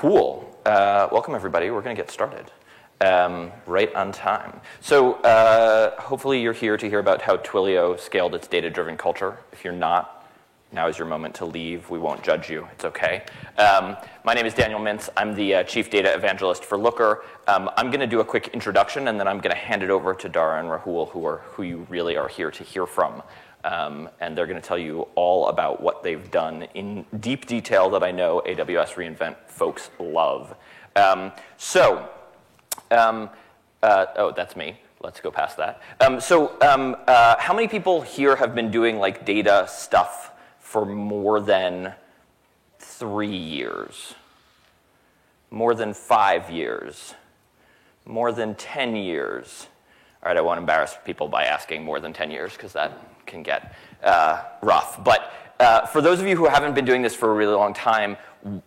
Cool. Uh, welcome, everybody. We're going to get started um, right on time. So, uh, hopefully, you're here to hear about how Twilio scaled its data driven culture. If you're not, now is your moment to leave. We won't judge you. It's okay. Um, my name is Daniel Mintz. I'm the uh, Chief Data Evangelist for Looker. Um, I'm going to do a quick introduction, and then I'm going to hand it over to Dhara and Rahul, who, are, who you really are here to hear from. Um, and they're going to tell you all about what they've done in deep detail that I know AWS reInvent folks love. Um, so, um, uh, oh, that's me. Let's go past that. Um, so, um, uh, how many people here have been doing like data stuff for more than three years? More than five years? More than 10 years? All right, I won't embarrass people by asking more than 10 years because that can get uh, rough. But uh, for those of you who haven't been doing this for a really long time,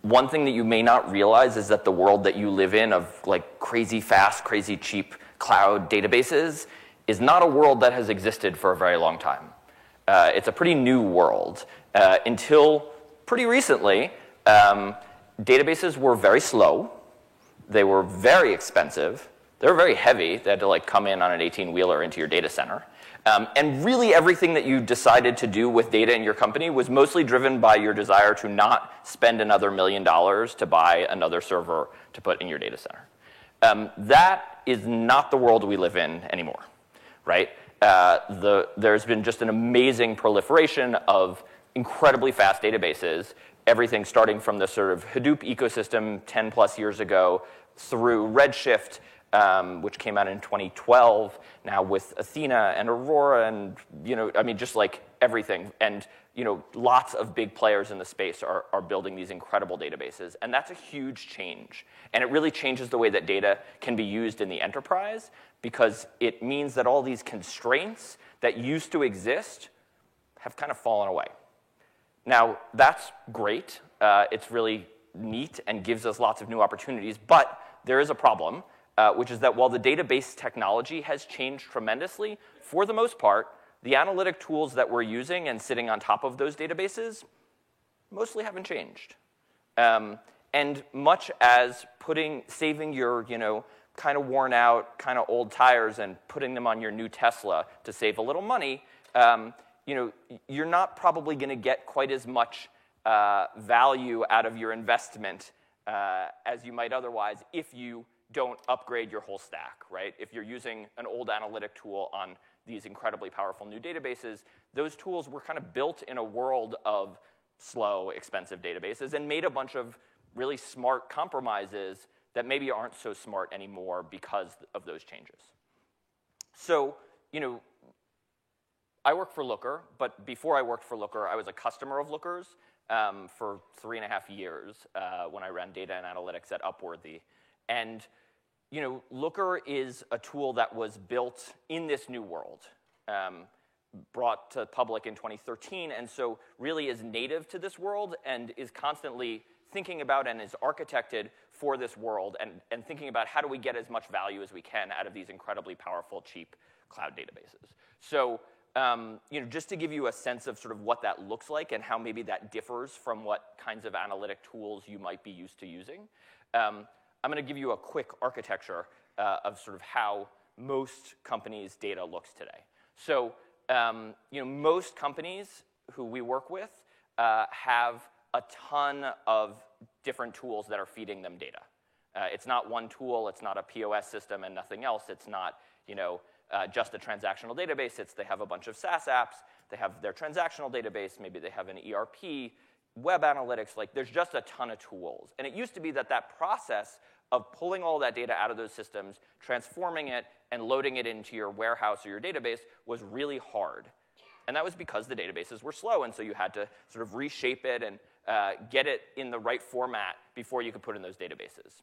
one thing that you may not realize is that the world that you live in of like crazy fast, crazy cheap cloud databases is not a world that has existed for a very long time. Uh, it's a pretty new world. Uh, until pretty recently, um, databases were very slow. They were very expensive. They were very heavy. They had to like come in on an 18 wheeler into your data center. Um, and really, everything that you decided to do with data in your company was mostly driven by your desire to not spend another million dollars to buy another server to put in your data center. Um, that is not the world we live in anymore, right? Uh, the, there's been just an amazing proliferation of incredibly fast databases, everything starting from the sort of Hadoop ecosystem 10 plus years ago through Redshift um, which came out in 2012. Now with Athena and Aurora, and you know, I mean, just like everything, and you know, lots of big players in the space are, are building these incredible databases, and that's a huge change. And it really changes the way that data can be used in the enterprise because it means that all these constraints that used to exist have kind of fallen away. Now, that's great. Uh, it's really neat and gives us lots of new opportunities, but there is a problem uh, which is that while the database technology has changed tremendously, for the most part, the analytic tools that we're using and sitting on top of those databases mostly haven't changed. Um, and much as putting, saving your, you know, kind of worn out, kind of old tires and putting them on your new Tesla to save a little money, um, you know, you're not probably going to get quite as much uh, value out of your investment uh, as you might otherwise if you don't upgrade your whole stack, right? If you're using an old analytic tool on these incredibly powerful new databases, those tools were kind of built in a world of slow, expensive databases and made a bunch of really smart compromises that maybe aren't so smart anymore because of those changes. So, you know, I work for Looker, but before I worked for Looker, I was a customer of Looker's um, for three and a half years uh, when I ran data and analytics at Upworthy. And you know, Looker is a tool that was built in this new world, um, brought to public in 2013, and so really is native to this world and is constantly thinking about and is architected for this world and, and thinking about how do we get as much value as we can out of these incredibly powerful, cheap cloud databases. So, um, you know, just to give you a sense of sort of what that looks like and how maybe that differs from what kinds of analytic tools you might be used to using. Um, I'm going to give you a quick architecture uh, of sort of how most companies' data looks today. So, um, you know, most companies who we work with uh, have a ton of different tools that are feeding them data. Uh, it's not one tool, it's not a POS system and nothing else. It's not, you know, uh, just a transactional database. It's they have a bunch of SaaS apps, they have their transactional database, maybe they have an ERP, web analytics, like there's just a ton of tools. And it used to be that that process of pulling all that data out of those systems, transforming it, and loading it into your warehouse or your database was really hard. And that was because the databases were slow, and so you had to sort of reshape it and uh, get it in the right format before you could put in those databases.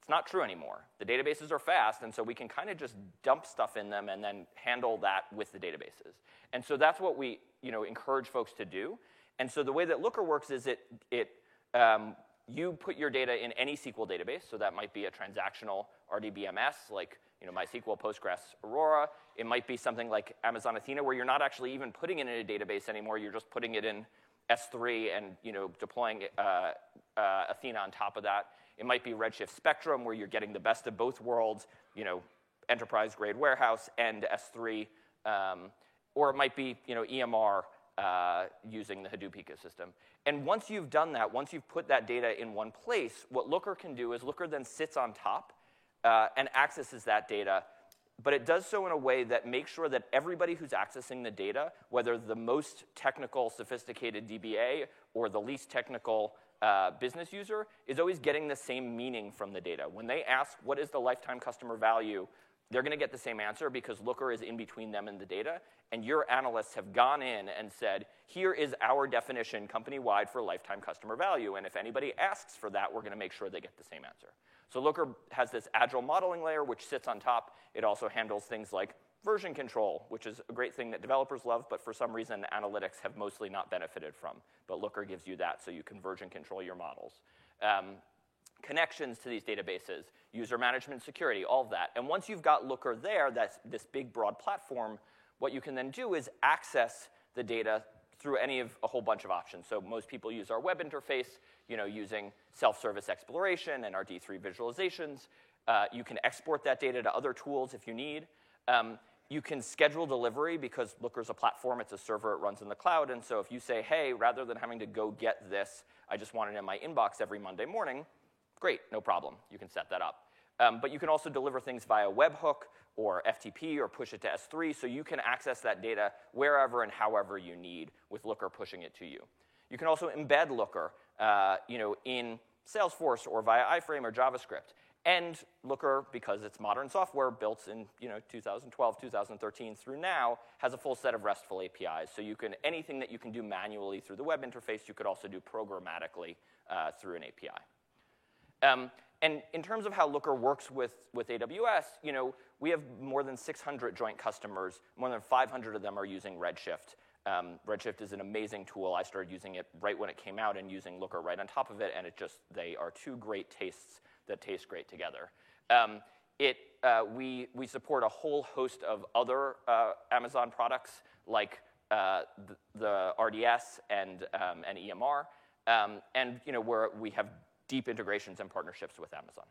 It's not true anymore. The databases are fast, and so we can kind of just dump stuff in them and then handle that with the databases. And so that's what we you know, encourage folks to do. And so the way that Looker works is it, it um, you put your data in any SQL database, so that might be a transactional RDBMS like you know, MySQL, Postgres, Aurora. It might be something like Amazon Athena where you're not actually even putting it in a database anymore, you're just putting it in S3 and you know, deploying uh, uh, Athena on top of that. It might be Redshift Spectrum, where you're getting the best of both worlds, you know, enterprise-grade warehouse and S3. Um, or it might be, you know, EMR uh, using the Hadoop ecosystem. And once you've done that, once you've put that data in one place, what Looker can do is Looker then sits on top uh, and accesses that data but it does so in a way that makes sure that everybody who's accessing the data, whether the most technical, sophisticated DBA or the least technical uh, business user, is always getting the same meaning from the data. When they ask, what is the lifetime customer value, they're going to get the same answer because Looker is in between them and the data. And your analysts have gone in and said, here is our definition company-wide for lifetime customer value. And if anybody asks for that, we're going to make sure they get the same answer. So Looker has this agile modeling layer, which sits on top. It also handles things like version control, which is a great thing that developers love, but for some reason, analytics have mostly not benefited from. But Looker gives you that, so you can version control your models. Um, connections to these databases, user management security, all of that. And once you've got Looker there, that's this big, broad platform, what you can then do is access the data through any of a whole bunch of options. So most people use our web interface, you know, using self-service exploration and our D3 visualizations. Uh, you can export that data to other tools if you need. Um, you can schedule delivery because Looker's a platform, it's a server, it runs in the cloud. And so if you say, hey, rather than having to go get this, I just want it in my inbox every Monday morning, great, no problem. You can set that up. Um, but you can also deliver things via webhook or FTP or push it to S3, so you can access that data wherever and however you need with Looker pushing it to you. You can also embed Looker uh, you know, in Salesforce or via iframe or JavaScript. And Looker, because it's modern software built in you know, 2012, 2013 through now, has a full set of RESTful APIs. So you can, anything that you can do manually through the web interface, you could also do programmatically uh, through an API. Um, and in terms of how Looker works with, with AWS, you know, we have more than 600 joint customers. More than 500 of them are using Redshift. Um, Redshift is an amazing tool. I started using it right when it came out and using Looker right on top of it, and it just, they are two great tastes that taste great together. Um, it, uh, we, we support a whole host of other uh, Amazon products like uh, the, the, RDS and, um, and EMR, um, and you know, where we have deep integrations and partnerships with Amazon.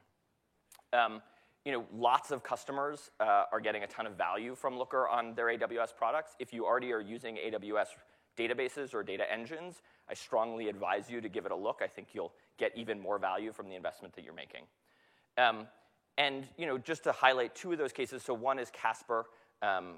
Um, you know, lots of customers uh, are getting a ton of value from Looker on their AWS products. If you already are using AWS databases or data engines, I strongly advise you to give it a look. I think you'll get even more value from the investment that you're making. Um, and you know, just to highlight two of those cases, so one is Casper, um,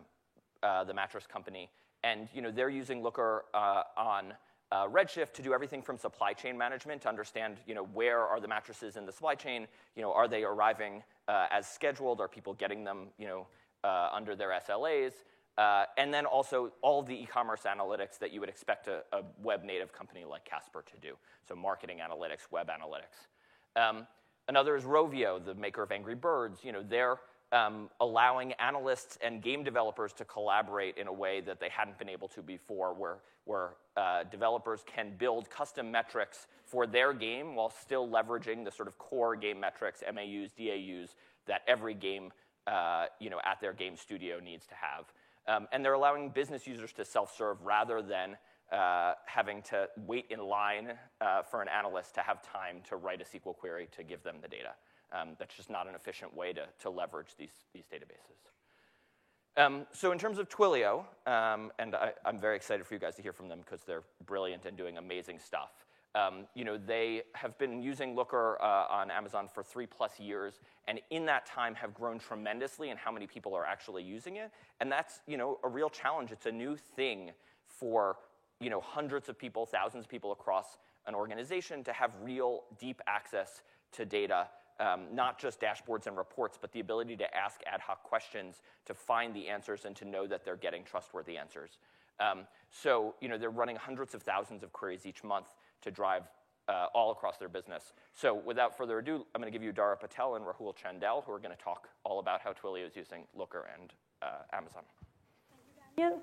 uh, the mattress company, and you know, they're using Looker uh, on uh, Redshift to do everything from supply chain management to understand, you know, where are the mattresses in the supply chain? You know, are they arriving uh, as scheduled? Are people getting them, you know, uh, under their SLAs? Uh, and then also all the e-commerce analytics that you would expect a, a, web native company like Casper to do. So marketing analytics, web analytics. Um, another is Rovio, the maker of Angry Birds. You know, they're um, allowing analysts and game developers to collaborate in a way that they hadn't been able to before, where, where uh, developers can build custom metrics for their game while still leveraging the sort of core game metrics, MAUs, DAUs, that every game uh, you know, at their game studio needs to have. Um, and they're allowing business users to self-serve rather than uh, having to wait in line uh, for an analyst to have time to write a SQL query to give them the data. Um, that's just not an efficient way to, to leverage these, these databases. Um, so in terms of Twilio, um, and I, am very excited for you guys to hear from them because they're brilliant and doing amazing stuff. Um, you know, they have been using Looker uh, on Amazon for three plus years, and in that time have grown tremendously in how many people are actually using it. And that's, you know, a real challenge. It's a new thing for, you know, hundreds of people, thousands of people across an organization to have real deep access to data um, not just dashboards and reports, but the ability to ask ad hoc questions to find the answers and to know that they're getting trustworthy answers. Um, so, you know, they're running hundreds of thousands of queries each month to drive uh, all across their business. So, without further ado, I'm going to give you Dhara Patel and Rahul Chandel, who are going to talk all about how Twilio is using Looker and uh, Amazon. Thank you.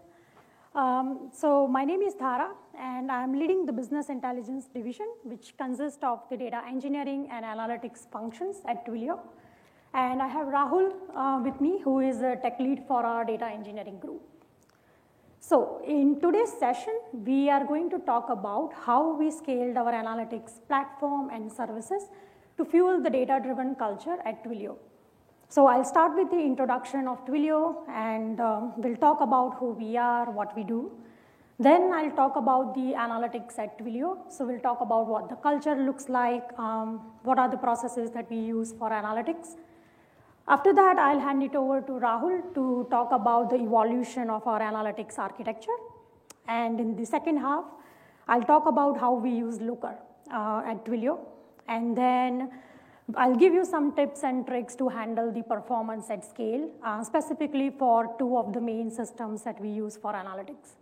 Um, so my name is Dhara, and I'm leading the business intelligence division, which consists of the data engineering and analytics functions at Twilio. And I have Rahul uh, with me, who is a tech lead for our data engineering group. So in today's session, we are going to talk about how we scaled our analytics platform and services to fuel the data-driven culture at Twilio. So I'll start with the introduction of Twilio, and um, we'll talk about who we are, what we do. Then I'll talk about the analytics at Twilio. So we'll talk about what the culture looks like, um, what are the processes that we use for analytics. After that, I'll hand it over to Rahul to talk about the evolution of our analytics architecture. And in the second half, I'll talk about how we use Looker uh, at Twilio. And then I'll give you some tips and tricks to handle the performance at scale, uh, specifically for two of the main systems that we use for analytics.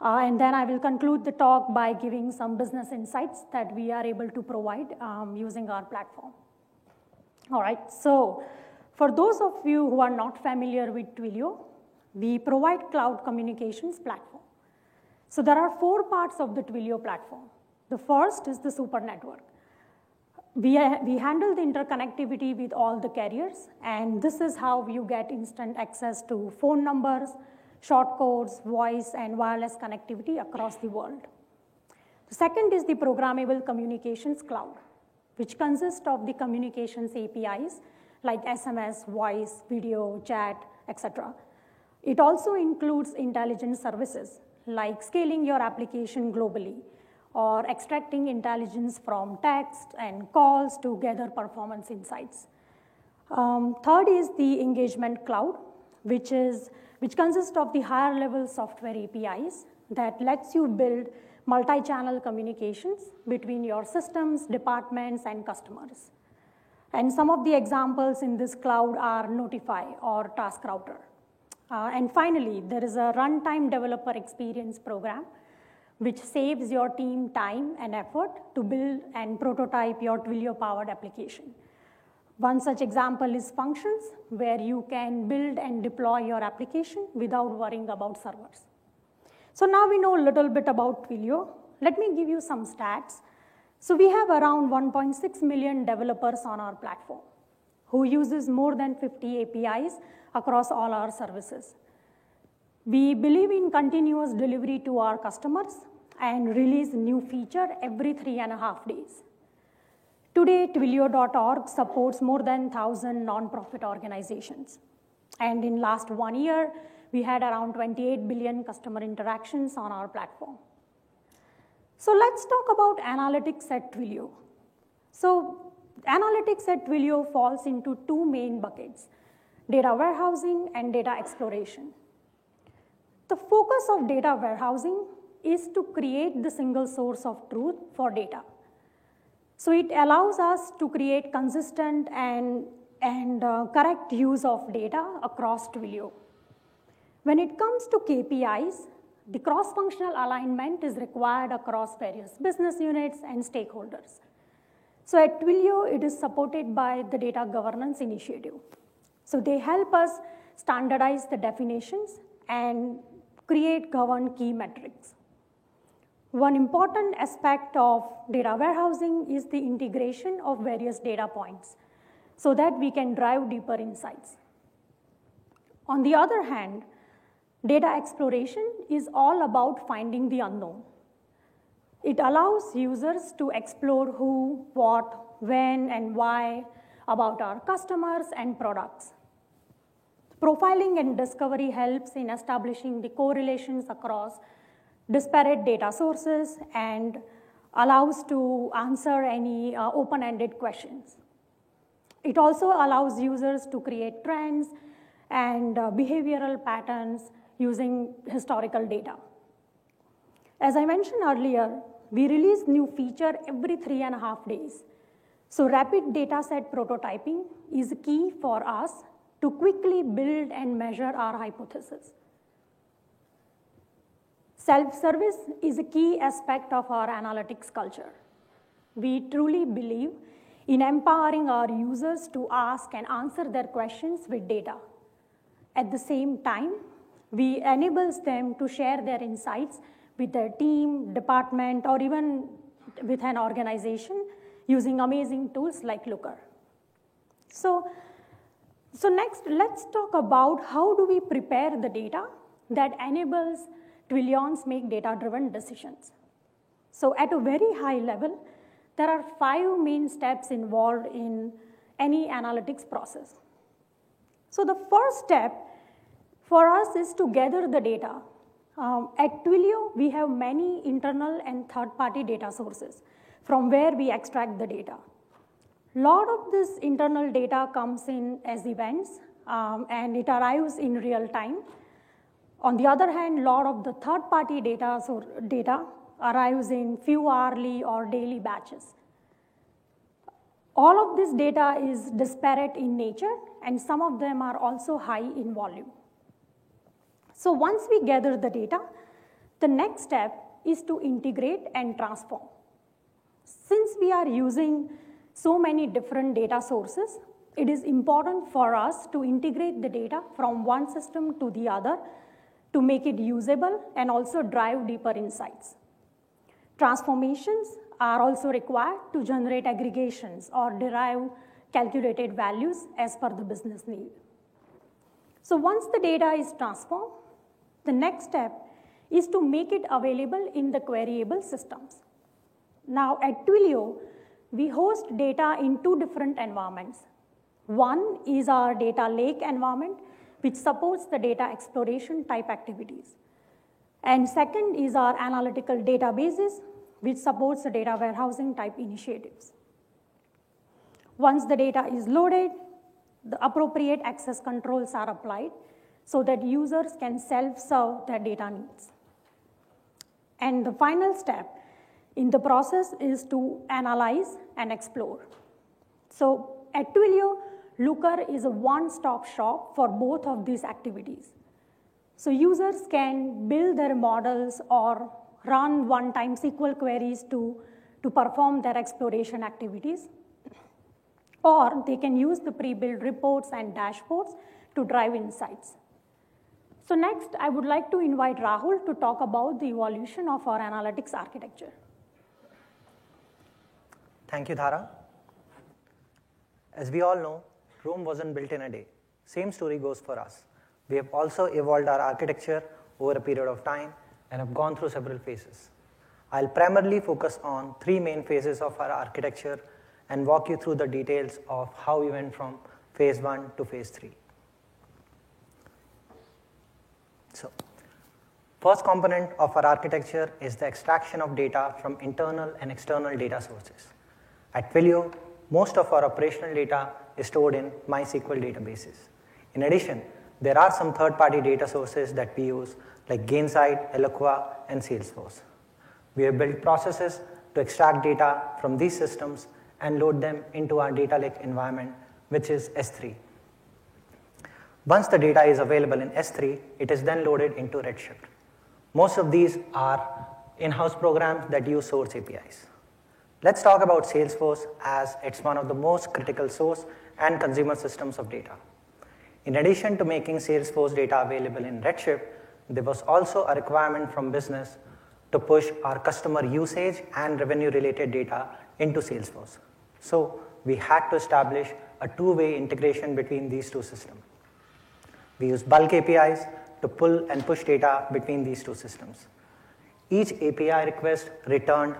Uh, and then I will conclude the talk by giving some business insights that we are able to provide um, using our platform. All right, so for those of you who are not familiar with Twilio, we provide cloud communications platform. So there are four parts of the Twilio platform. The first is the super network. We, we handle the interconnectivity with all the carriers, and this is how you get instant access to phone numbers, short codes, voice, and wireless connectivity across the world. The second is the programmable communications cloud, which consists of the communications APIs like SMS, voice, video, chat, etc. It also includes intelligent services like scaling your application globally or extracting intelligence from text and calls to gather performance insights. Um, third is the engagement cloud, which is which consists of the higher level software APIs that lets you build multi-channel communications between your systems, departments, and customers. And some of the examples in this cloud are Notify or TaskRouter. Uh, and finally, there is a runtime developer experience program which saves your team time and effort to build and prototype your Twilio powered application. One such example is functions, where you can build and deploy your application without worrying about servers. So now we know a little bit about Twilio. Let me give you some stats. So we have around 1.6 million developers on our platform who uses more than 50 APIs across all our services. We believe in continuous delivery to our customers and release new feature every three and a half days. Today, Twilio.org supports more than 1,000 nonprofit organizations. And in last one year, we had around 28 billion customer interactions on our platform. So let's talk about analytics at Twilio. So analytics at Twilio falls into two main buckets, data warehousing and data exploration. The focus of data warehousing is to create the single source of truth for data. So it allows us to create consistent and, and uh, correct use of data across Twilio. When it comes to KPIs, the cross-functional alignment is required across various business units and stakeholders. So at Twilio, it is supported by the Data Governance Initiative. So they help us standardize the definitions and create govern key metrics. One important aspect of data warehousing is the integration of various data points so that we can drive deeper insights. On the other hand, data exploration is all about finding the unknown. It allows users to explore who, what, when, and why about our customers and products. Profiling and discovery helps in establishing the correlations across disparate data sources and allows to answer any uh, open-ended questions. It also allows users to create trends and uh, behavioral patterns using historical data. As I mentioned earlier, we release new feature every three and a half days. So rapid dataset prototyping is key for us to quickly build and measure our hypothesis. Self-service is a key aspect of our analytics culture. We truly believe in empowering our users to ask and answer their questions with data. At the same time, we enables them to share their insights with their team, department, or even with an organization using amazing tools like Looker. So, so next, let's talk about how do we prepare the data that enables Twilions make data-driven decisions. So at a very high level, there are five main steps involved in any analytics process. So the first step for us is to gather the data. Um, at Twilio, we have many internal and third-party data sources from where we extract the data. Lot of this internal data comes in as events, um, and it arrives in real time. On the other hand, a lot of the third-party data, so data arrives in few hourly or daily batches. All of this data is disparate in nature, and some of them are also high in volume. So once we gather the data, the next step is to integrate and transform. Since we are using so many different data sources, it is important for us to integrate the data from one system to the other to make it usable and also drive deeper insights. Transformations are also required to generate aggregations or derive calculated values as per the business need. So once the data is transformed, the next step is to make it available in the queryable systems. Now at Twilio, we host data in two different environments. One is our data lake environment, which supports the data exploration type activities. And second is our analytical databases, which supports the data warehousing type initiatives. Once the data is loaded, the appropriate access controls are applied so that users can self-serve their data needs. And the final step in the process is to analyze and explore. So at Twilio, Looker is a one-stop shop for both of these activities. So users can build their models or run one-time SQL queries to, to perform their exploration activities. Or they can use the pre-built reports and dashboards to drive insights. So next, I would like to invite Rahul to talk about the evolution of our analytics architecture. Thank you, Dhara. As we all know, Rome wasn't built in a day. Same story goes for us. We have also evolved our architecture over a period of time and have gone through several phases. I'll primarily focus on three main phases of our architecture and walk you through the details of how we went from phase one to phase three. So, first component of our architecture is the extraction of data from internal and external data sources. At Twilio, most of our operational data is stored in MySQL databases. In addition, there are some third-party data sources that we use like Gainsight, Eloqua, and Salesforce. We have built processes to extract data from these systems and load them into our data lake environment, which is S3. Once the data is available in S3, it is then loaded into Redshift. Most of these are in-house programs that use source APIs. Let's talk about Salesforce as it's one of the most critical source and consumer systems of data. In addition to making Salesforce data available in Redshift, there was also a requirement from business to push our customer usage and revenue related data into Salesforce. So we had to establish a two-way integration between these two systems. We use bulk APIs to pull and push data between these two systems. Each API request returned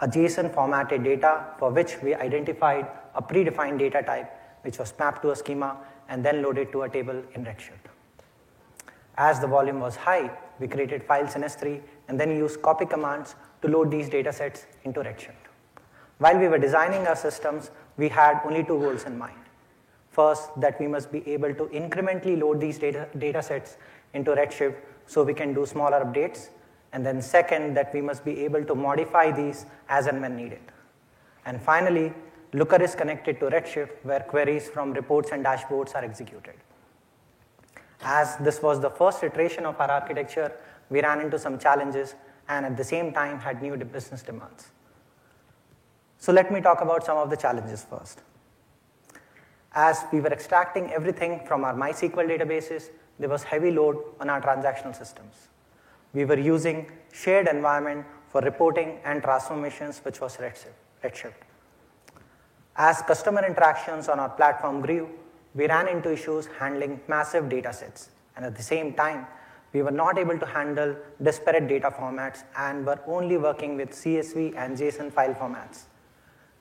a JSON formatted data for which we identified a predefined data type which was mapped to a schema and then loaded to a table in Redshift. As the volume was high, we created files in S3 and then used copy commands to load these data sets into Redshift. While we were designing our systems, we had only two goals in mind. First, that we must be able to incrementally load these data, data sets into Redshift so we can do smaller updates. And then second, that we must be able to modify these as and when needed. And finally, Looker is connected to Redshift where queries from reports and dashboards are executed. As this was the first iteration of our architecture, we ran into some challenges and at the same time had new business demands. So let me talk about some of the challenges first. As we were extracting everything from our MySQL databases, there was heavy load on our transactional systems. We were using shared environment for reporting and transformations, which was Redshift. As customer interactions on our platform grew, we ran into issues handling massive data sets. And at the same time, we were not able to handle disparate data formats and were only working with CSV and JSON file formats.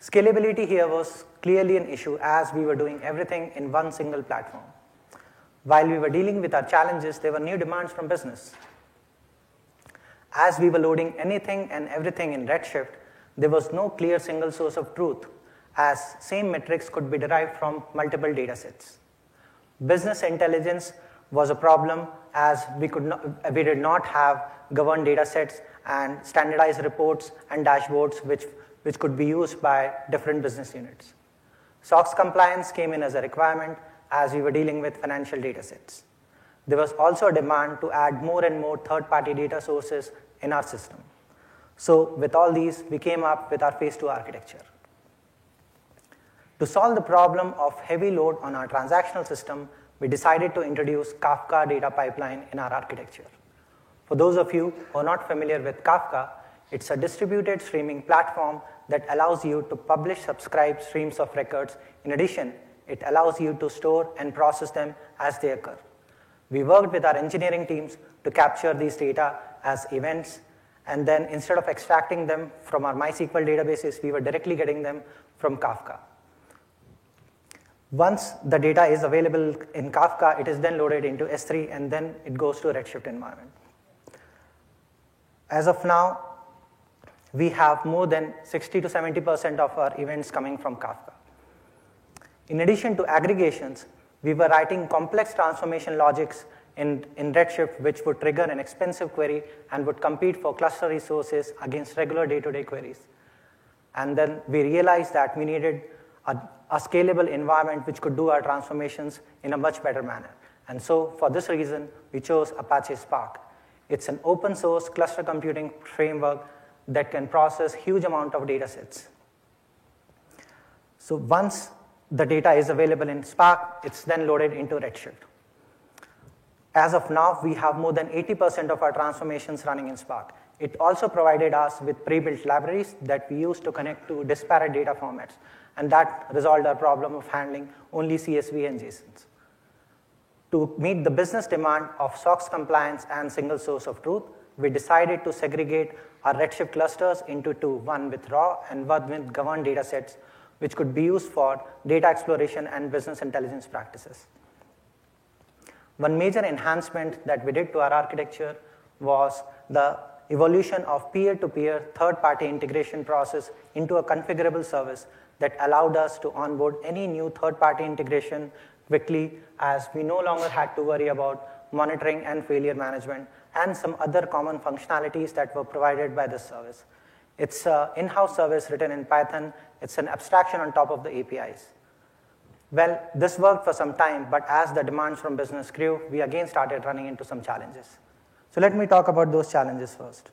Scalability here was clearly an issue as we were doing everything in one single platform. While we were dealing with our challenges, there were new demands from business. As we were loading anything and everything in Redshift, there was no clear single source of truth, as same metrics could be derived from multiple datasets. Business intelligence was a problem as we, could not, we did not have governed datasets and standardized reports and dashboards which, which could be used by different business units. SOX compliance came in as a requirement as we were dealing with financial datasets. There was also a demand to add more and more third-party data sources in our system. So with all these, we came up with our phase two architecture. To solve the problem of heavy load on our transactional system, we decided to introduce Kafka data pipeline in our architecture. For those of you who are not familiar with Kafka, it's a distributed streaming platform that allows you to publish subscribed streams of records. In addition, it allows you to store and process them as they occur. We worked with our engineering teams to capture these data as events, and then instead of extracting them from our MySQL databases, we were directly getting them from Kafka. Once the data is available in Kafka, it is then loaded into S3 and then it goes to a Redshift environment. As of now, we have more than 60 to 70% of our events coming from Kafka. In addition to aggregations, we were writing complex transformation logics in, in Redshift, which would trigger an expensive query and would compete for cluster resources against regular day to day queries. And then we realized that we needed a, a scalable environment which could do our transformations in a much better manner. And so, for this reason, we chose Apache Spark. It's an open source cluster computing framework that can process huge amount of data sets. So once the data is available in Spark, it's then loaded into Redshift. As of now, we have more than 80% of our transformations running in Spark. It also provided us with pre-built libraries that we use to connect to disparate data formats and that resolved our problem of handling only CSV and JSONs. To meet the business demand of SOX compliance and single source of truth, we decided to segregate our Redshift clusters into two, one with raw and one with governed data sets, which could be used for data exploration and business intelligence practices. One major enhancement that we did to our architecture was the evolution of peer-to-peer third-party integration process into a configurable service that allowed us to onboard any new third-party integration quickly as we no longer had to worry about monitoring and failure management and some other common functionalities that were provided by this service. It's an in-house service written in Python. It's an abstraction on top of the APIs. Well, this worked for some time, but as the demands from business grew, we again started running into some challenges. So let me talk about those challenges first.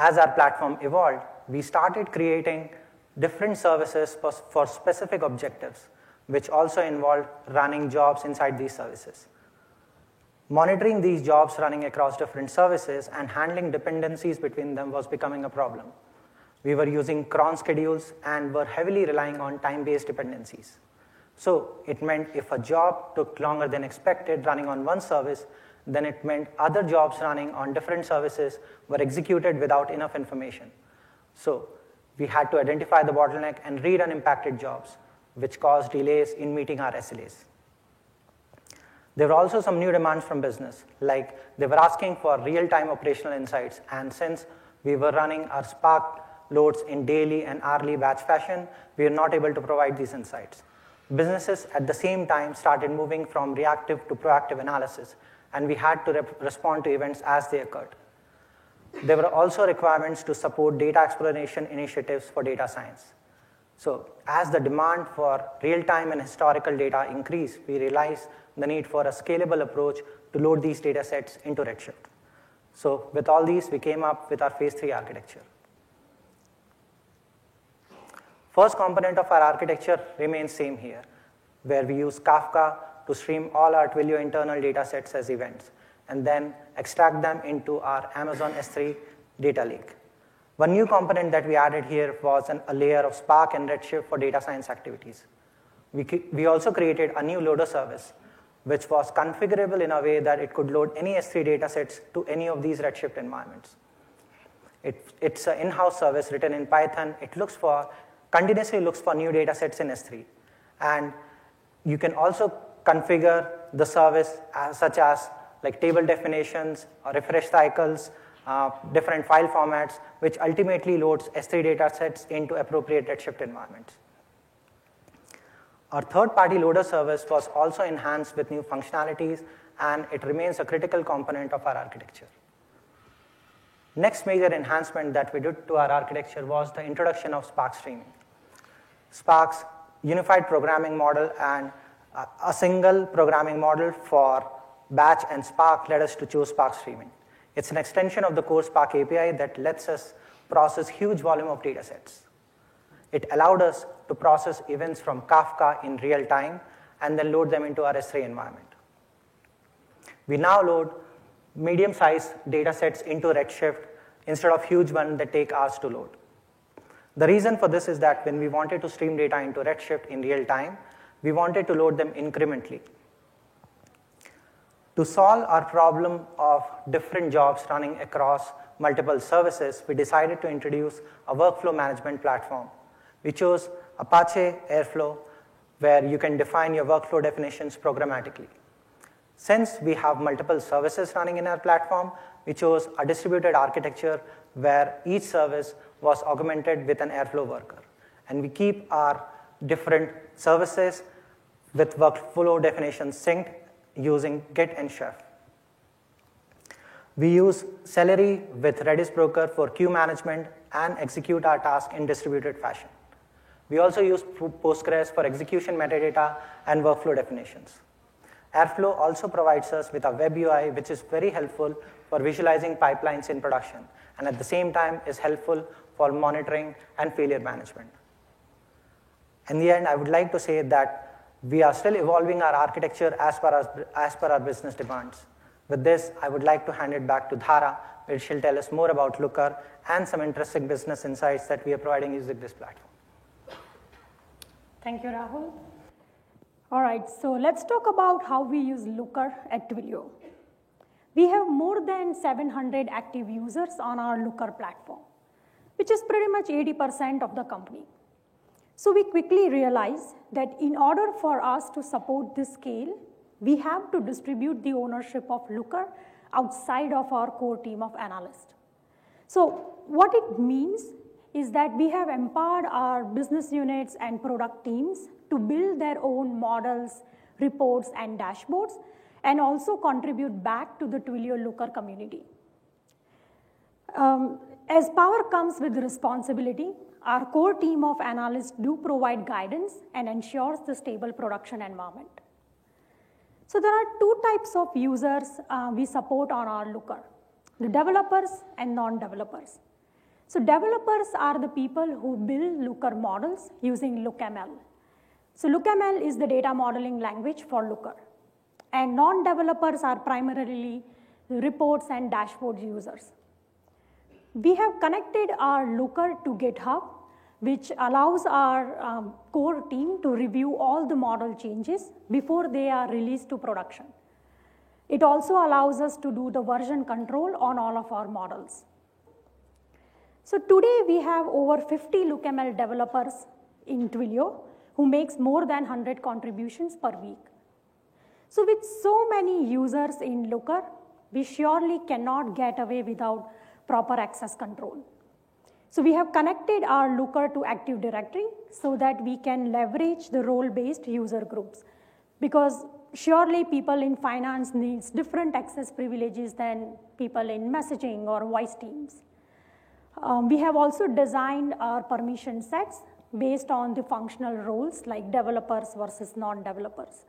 as our platform evolved, we started creating different services for specific objectives, which also involved running jobs inside these services. Monitoring these jobs running across different services and handling dependencies between them was becoming a problem. We were using cron schedules and were heavily relying on time based dependencies. So it meant if a job took longer than expected running on one service, then it meant other jobs running on different services were executed without enough information. So we had to identify the bottleneck and read unimpacted jobs, which caused delays in meeting our SLAs. There were also some new demands from business, like they were asking for real time operational insights. And since we were running our Spark loads in daily and hourly batch fashion, we were not able to provide these insights. Businesses at the same time started moving from reactive to proactive analysis, and we had to rep- respond to events as they occurred. There were also requirements to support data exploration initiatives for data science. So, as the demand for real time and historical data increase, we realized the need for a scalable approach to load these data sets into Redshift. So, with all these, we came up with our phase three architecture. First component of our architecture remains same here, where we use Kafka to stream all our Twilio internal data sets as events and then extract them into our Amazon S3 data lake. One new component that we added here was an, a layer of Spark and Redshift for data science activities. We, we also created a new loader service which was configurable in a way that it could load any S3 datasets to any of these Redshift environments. It, it's an in-house service written in Python. It looks for continuously looks for new datasets in S3, and you can also configure the service as, such as like table definitions or refresh cycles, uh, different file formats, which ultimately loads S3 data sets into appropriate Redshift environments. Our third-party loader service was also enhanced with new functionalities, and it remains a critical component of our architecture. Next major enhancement that we did to our architecture was the introduction of Spark streaming. Spark's unified programming model and a single programming model for batch and Spark led us to choose Spark streaming. It's an extension of the core Spark API that lets us process huge volume of data sets. It allowed us to process events from Kafka in real time and then load them into our S3 environment. We now load medium-sized data sets into Redshift instead of huge ones that take hours to load. The reason for this is that when we wanted to stream data into Redshift in real time, we wanted to load them incrementally. To solve our problem of different jobs running across multiple services, we decided to introduce a workflow management platform. We chose Apache Airflow, where you can define your workflow definitions programmatically. Since we have multiple services running in our platform, we chose a distributed architecture where each service was augmented with an Airflow worker. And we keep our different services with workflow definitions synced using Git and Chef. We use Celery with Redis Broker for queue management and execute our task in distributed fashion. We also use Postgres for execution metadata and workflow definitions. Airflow also provides us with a web UI, which is very helpful for visualizing pipelines in production, and at the same time is helpful for monitoring and failure management. In the end, I would like to say that we are still evolving our architecture as per our, as per our business demands. With this, I would like to hand it back to Dhara, where she'll tell us more about Looker and some interesting business insights that we are providing using this platform. Thank you, Rahul. All right, so let's talk about how we use Looker at Twilio. We have more than 700 active users on our Looker platform, which is pretty much 80% of the company. So we quickly realized that in order for us to support this scale, we have to distribute the ownership of Looker outside of our core team of analysts. So what it means is that we have empowered our business units and product teams to build their own models, reports, and dashboards, and also contribute back to the Twilio Looker community. Um, as power comes with responsibility, our core team of analysts do provide guidance and ensures the stable production environment. So there are two types of users uh, we support on our Looker, the developers and non-developers. So developers are the people who build Looker models using LookML. So LookML is the data modeling language for Looker. And non-developers are primarily reports and dashboard users. We have connected our Looker to GitHub, which allows our um, core team to review all the model changes before they are released to production. It also allows us to do the version control on all of our models. So today we have over 50 LookML developers in Twilio who makes more than 100 contributions per week. So with so many users in Looker, we surely cannot get away without proper access control. So we have connected our Looker to Active Directory so that we can leverage the role-based user groups. Because surely people in finance needs different access privileges than people in messaging or voice teams. Um, we have also designed our permission sets based on the functional roles like developers versus non-developers.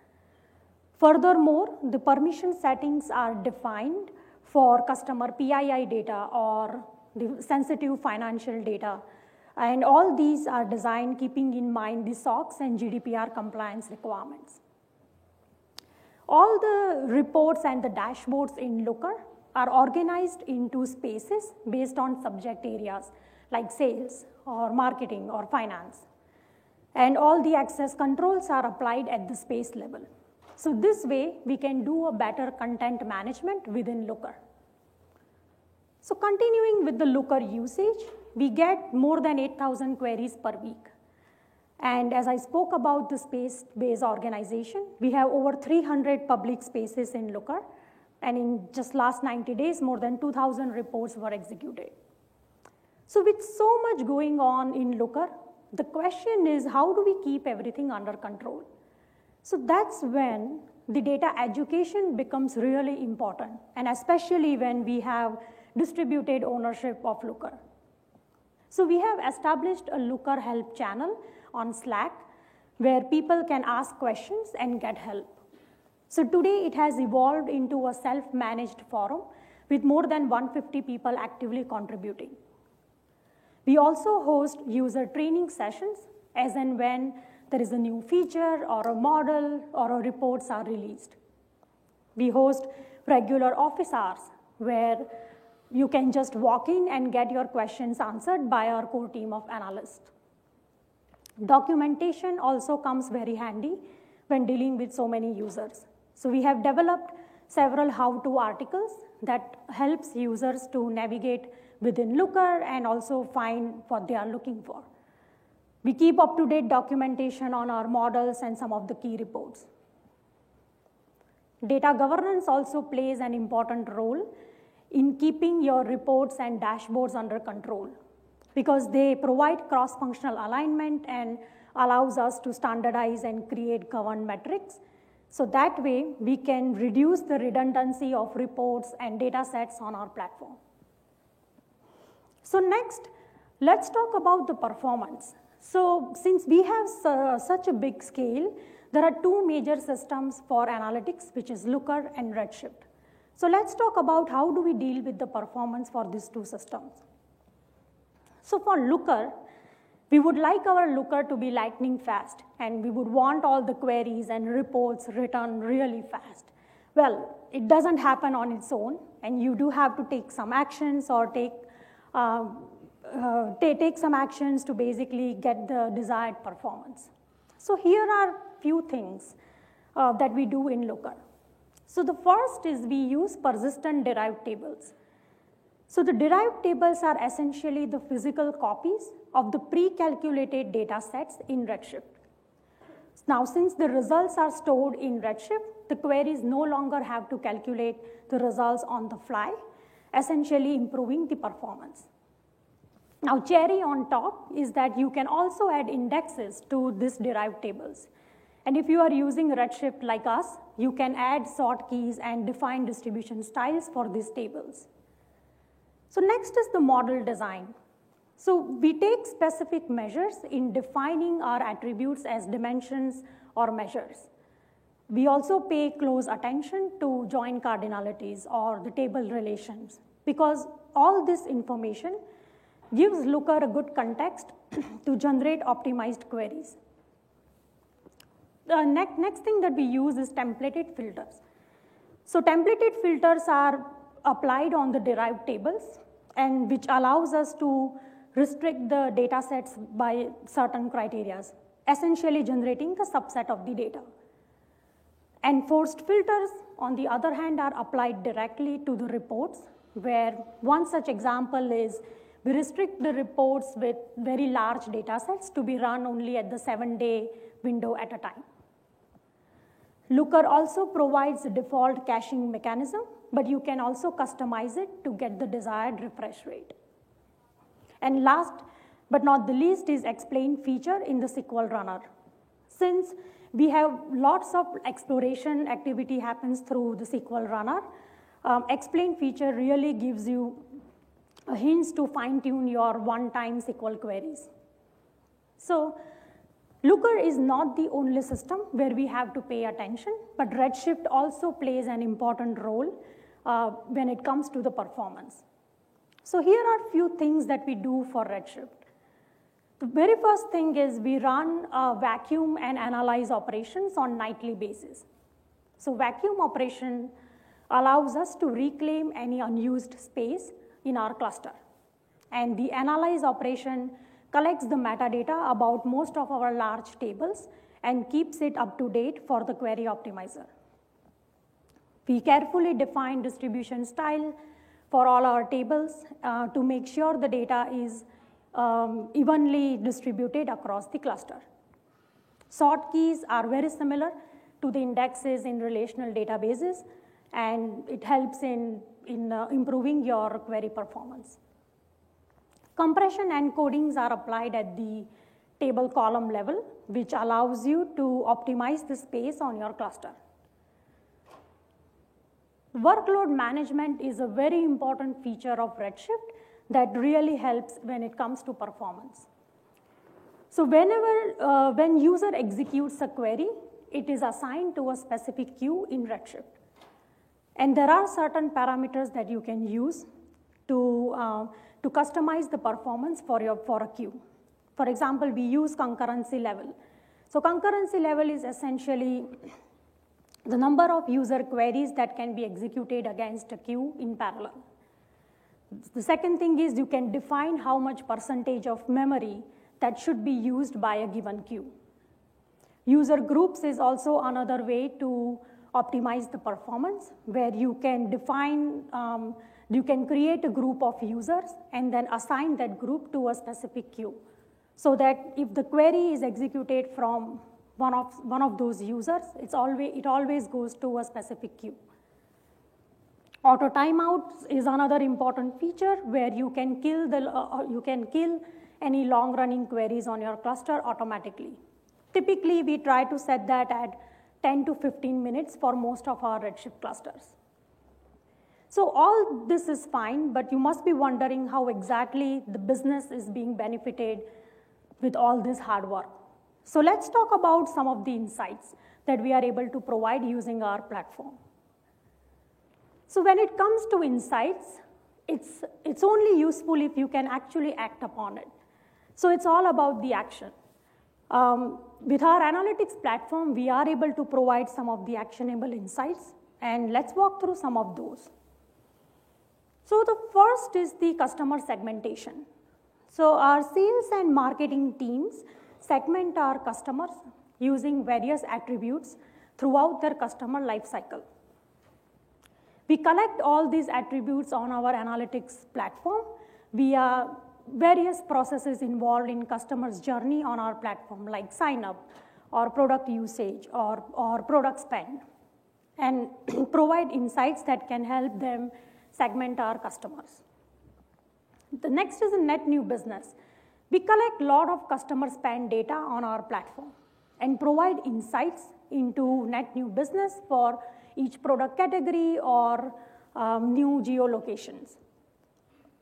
Furthermore, the permission settings are defined for customer PII data or the sensitive financial data. And all these are designed keeping in mind the SOX and GDPR compliance requirements. All the reports and the dashboards in Looker are organized into spaces based on subject areas like sales or marketing or finance. And all the access controls are applied at the space level. So this way, we can do a better content management within Looker. So continuing with the Looker usage, we get more than 8,000 queries per week. And as I spoke about the space-based organization, we have over 300 public spaces in Looker. And in just last 90 days, more than 2,000 reports were executed. So with so much going on in Looker, the question is how do we keep everything under control? So that's when the data education becomes really important, and especially when we have distributed ownership of Looker. So we have established a Looker help channel on Slack where people can ask questions and get help. So today it has evolved into a self-managed forum with more than 150 people actively contributing. We also host user training sessions as and when there is a new feature or a model or a reports are released. We host regular office hours where you can just walk in and get your questions answered by our core team of analysts. Documentation also comes very handy when dealing with so many users. So we have developed several how-to articles that helps users to navigate within Looker and also find what they are looking for. We keep up-to-date documentation on our models and some of the key reports. Data governance also plays an important role in keeping your reports and dashboards under control because they provide cross-functional alignment and allows us to standardize and create governed metrics. So that way, we can reduce the redundancy of reports and data sets on our platform. So next, let's talk about the performance. So since we have uh, such a big scale, there are two major systems for analytics, which is Looker and Redshift. So let's talk about how do we deal with the performance for these two systems. So for Looker, we would like our Looker to be lightning fast, and we would want all the queries and reports written really fast. Well, it doesn't happen on its own, and you do have to take some actions or take, uh, uh, take some actions to basically get the desired performance. So here are few things uh, that we do in Looker. So the first is we use persistent derived tables. So the derived tables are essentially the physical copies of the pre-calculated data sets in Redshift. Now, since the results are stored in Redshift, the queries no longer have to calculate the results on the fly, essentially improving the performance. Now, cherry on top is that you can also add indexes to these derived tables. And if you are using Redshift like us, you can add sort keys and define distribution styles for these tables. So next is the model design. So we take specific measures in defining our attributes as dimensions or measures. We also pay close attention to join cardinalities or the table relations because all this information gives Looker a good context to generate optimized queries. The next, next thing that we use is templated filters. So templated filters are applied on the derived tables and which allows us to restrict the data sets by certain criteria, essentially generating the subset of the data. Enforced filters, on the other hand, are applied directly to the reports, where one such example is we restrict the reports with very large data sets to be run only at the seven day window at a time. Looker also provides a default caching mechanism, but you can also customize it to get the desired refresh rate. And last but not the least is explain feature in the SQL runner. Since we have lots of exploration activity happens through the SQL runner, um, explain feature really gives you hints to fine tune your one-time SQL queries. So Looker is not the only system where we have to pay attention, but Redshift also plays an important role uh, when it comes to the performance. So here are few things that we do for Redshift. The very first thing is we run vacuum and analyze operations on nightly basis. So vacuum operation allows us to reclaim any unused space in our cluster. And the analyze operation collects the metadata about most of our large tables and keeps it up to date for the query optimizer. We carefully define distribution style for all our tables uh, to make sure the data is um, evenly distributed across the cluster. Sort keys are very similar to the indexes in relational databases, and it helps in, in uh, improving your query performance. Compression encodings are applied at the table column level, which allows you to optimize the space on your cluster. Workload management is a very important feature of Redshift that really helps when it comes to performance. So whenever, uh, when user executes a query, it is assigned to a specific queue in Redshift. And there are certain parameters that you can use to, uh, to customize the performance for, your, for a queue. For example, we use concurrency level. So concurrency level is essentially the number of user queries that can be executed against a queue in parallel. The second thing is you can define how much percentage of memory that should be used by a given queue. User groups is also another way to optimize the performance where you can define, um, you can create a group of users and then assign that group to a specific queue. So that if the query is executed from one of, one of those users, it's always, it always goes to a specific queue. Auto timeouts is another important feature where you can kill, the, uh, uh, you can kill any long running queries on your cluster automatically. Typically, we try to set that at 10 to 15 minutes for most of our Redshift clusters. So all this is fine, but you must be wondering how exactly the business is being benefited with all this hard work. So let's talk about some of the insights that we are able to provide using our platform. So when it comes to insights, it's, it's only useful if you can actually act upon it. So it's all about the action. Um, with our analytics platform, we are able to provide some of the actionable insights, and let's walk through some of those. So the first is the customer segmentation. So our sales and marketing teams segment our customers using various attributes throughout their customer lifecycle. We collect all these attributes on our analytics platform via various processes involved in customers' journey on our platform, like sign up or product usage or, or product spend, and provide insights that can help them segment our customers. The next is a net new business. We collect a lot of customer spend data on our platform and provide insights into net new business for each product category or um, new geolocations.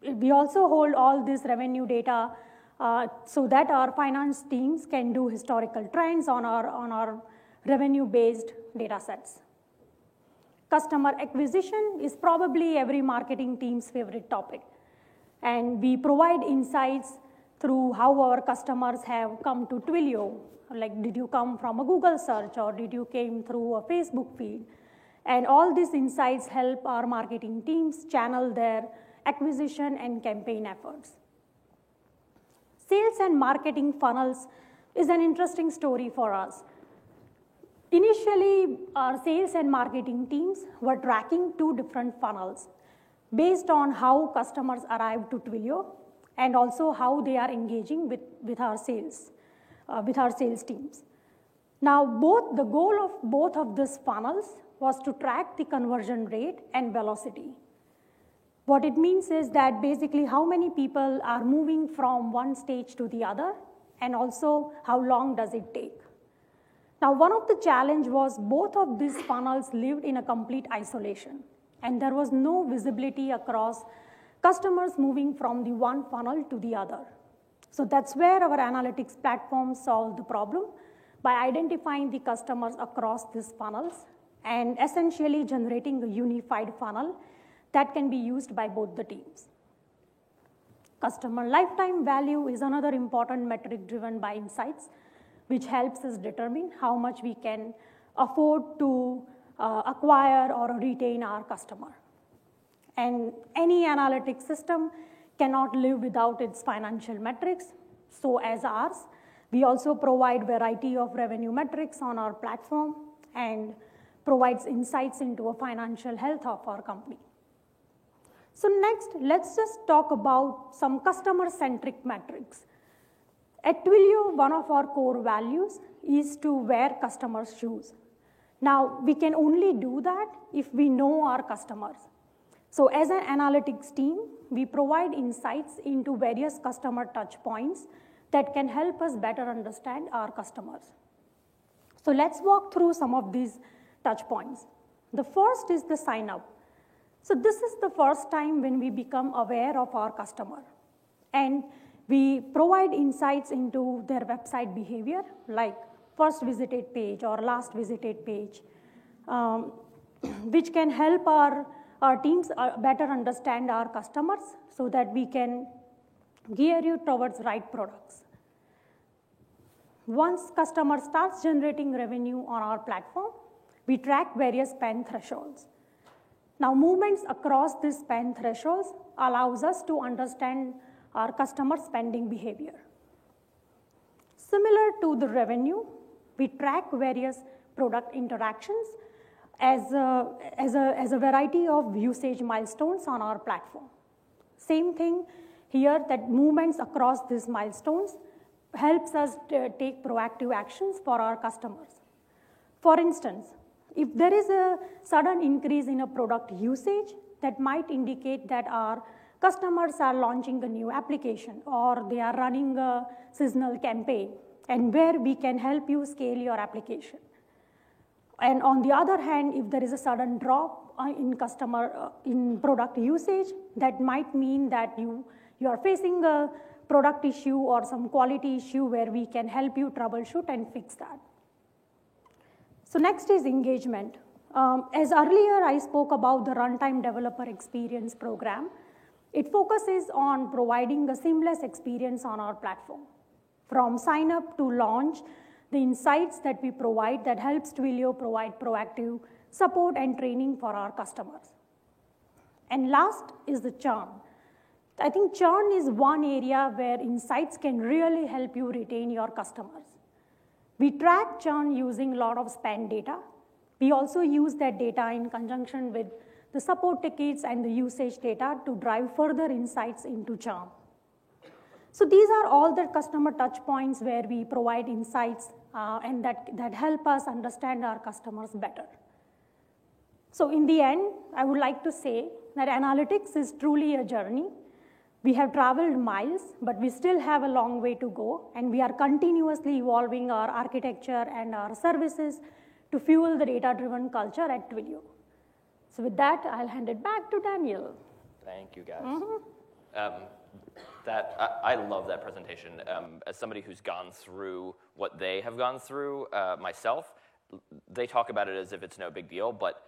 We also hold all this revenue data uh, so that our finance teams can do historical trends on our, on our revenue-based data sets. Customer acquisition is probably every marketing team's favorite topic. And we provide insights through how our customers have come to Twilio. Like, did you come from a Google search or did you came through a Facebook feed? And all these insights help our marketing teams channel their acquisition and campaign efforts. Sales and marketing funnels is an interesting story for us. Initially, our sales and marketing teams were tracking two different funnels based on how customers arrive to Twilio and also how they are engaging with, with our sales, uh, with our sales teams. Now, both the goal of both of these funnels was to track the conversion rate and velocity. What it means is that basically how many people are moving from one stage to the other and also how long does it take. Now, one of the challenge was both of these funnels lived in a complete isolation and there was no visibility across customers moving from the one funnel to the other. So that's where our analytics platform solved the problem by identifying the customers across these funnels and essentially generating a unified funnel that can be used by both the teams. Customer lifetime value is another important metric driven by insights, which helps us determine how much we can afford to uh, acquire or retain our customer. And any analytics system cannot live without its financial metrics. So as ours, We also provide variety of revenue metrics on our platform and provides insights into a financial health of our company. So next, let's just talk about some customer-centric metrics. At Twilio, one of our core values is to wear customers' shoes. Now, we can only do that if we know our customers. So as an analytics team, we provide insights into various customer touch points that can help us better understand our customers. So let's walk through some of these touch points. The first is the sign up. So this is the first time when we become aware of our customer, and we provide insights into their website behavior, like first visited page or last visited page, um, which can help our, our teams uh, better understand our customers so that we can gear you towards right products. Once customer starts generating revenue on our platform, we track various spend thresholds. Now, movements across these spend thresholds allows us to understand our customer spending behavior. Similar to the revenue, we track various product interactions as a, as, a, as a variety of usage milestones on our platform. Same thing here that movements across these milestones helps us take proactive actions for our customers. For instance, if there is a sudden increase in a product usage, that might indicate that our customers are launching a new application or they are running a seasonal campaign and where we can help you scale your application. And on the other hand, if there is a sudden drop uh, in customer uh, in product usage, that might mean that you, you are facing a product issue or some quality issue where we can help you troubleshoot and fix that. So next is engagement. Um, as earlier I spoke about the runtime developer experience program, it focuses on providing a seamless experience on our platform. From sign up to launch, the insights that we provide that helps Twilio provide proactive support and training for our customers. And last is the churn. I think churn is one area where insights can really help you retain your customers. We track churn using a lot of spend data. We also use that data in conjunction with the support tickets and the usage data to drive further insights into churn. So these are all the customer touch points where we provide insights uh, and that, that help us understand our customers better. So in the end, I would like to say that analytics is truly a journey. We have traveled miles, but we still have a long way to go, and we are continuously evolving our architecture and our services to fuel the data-driven culture at Twilio. So with that, I'll hand it back to Daniel. Thank you, guys. Mm-hmm. Um, that I, I, love that presentation. Um, as somebody who's gone through what they have gone through uh, myself, they talk about it as if it's no big deal, but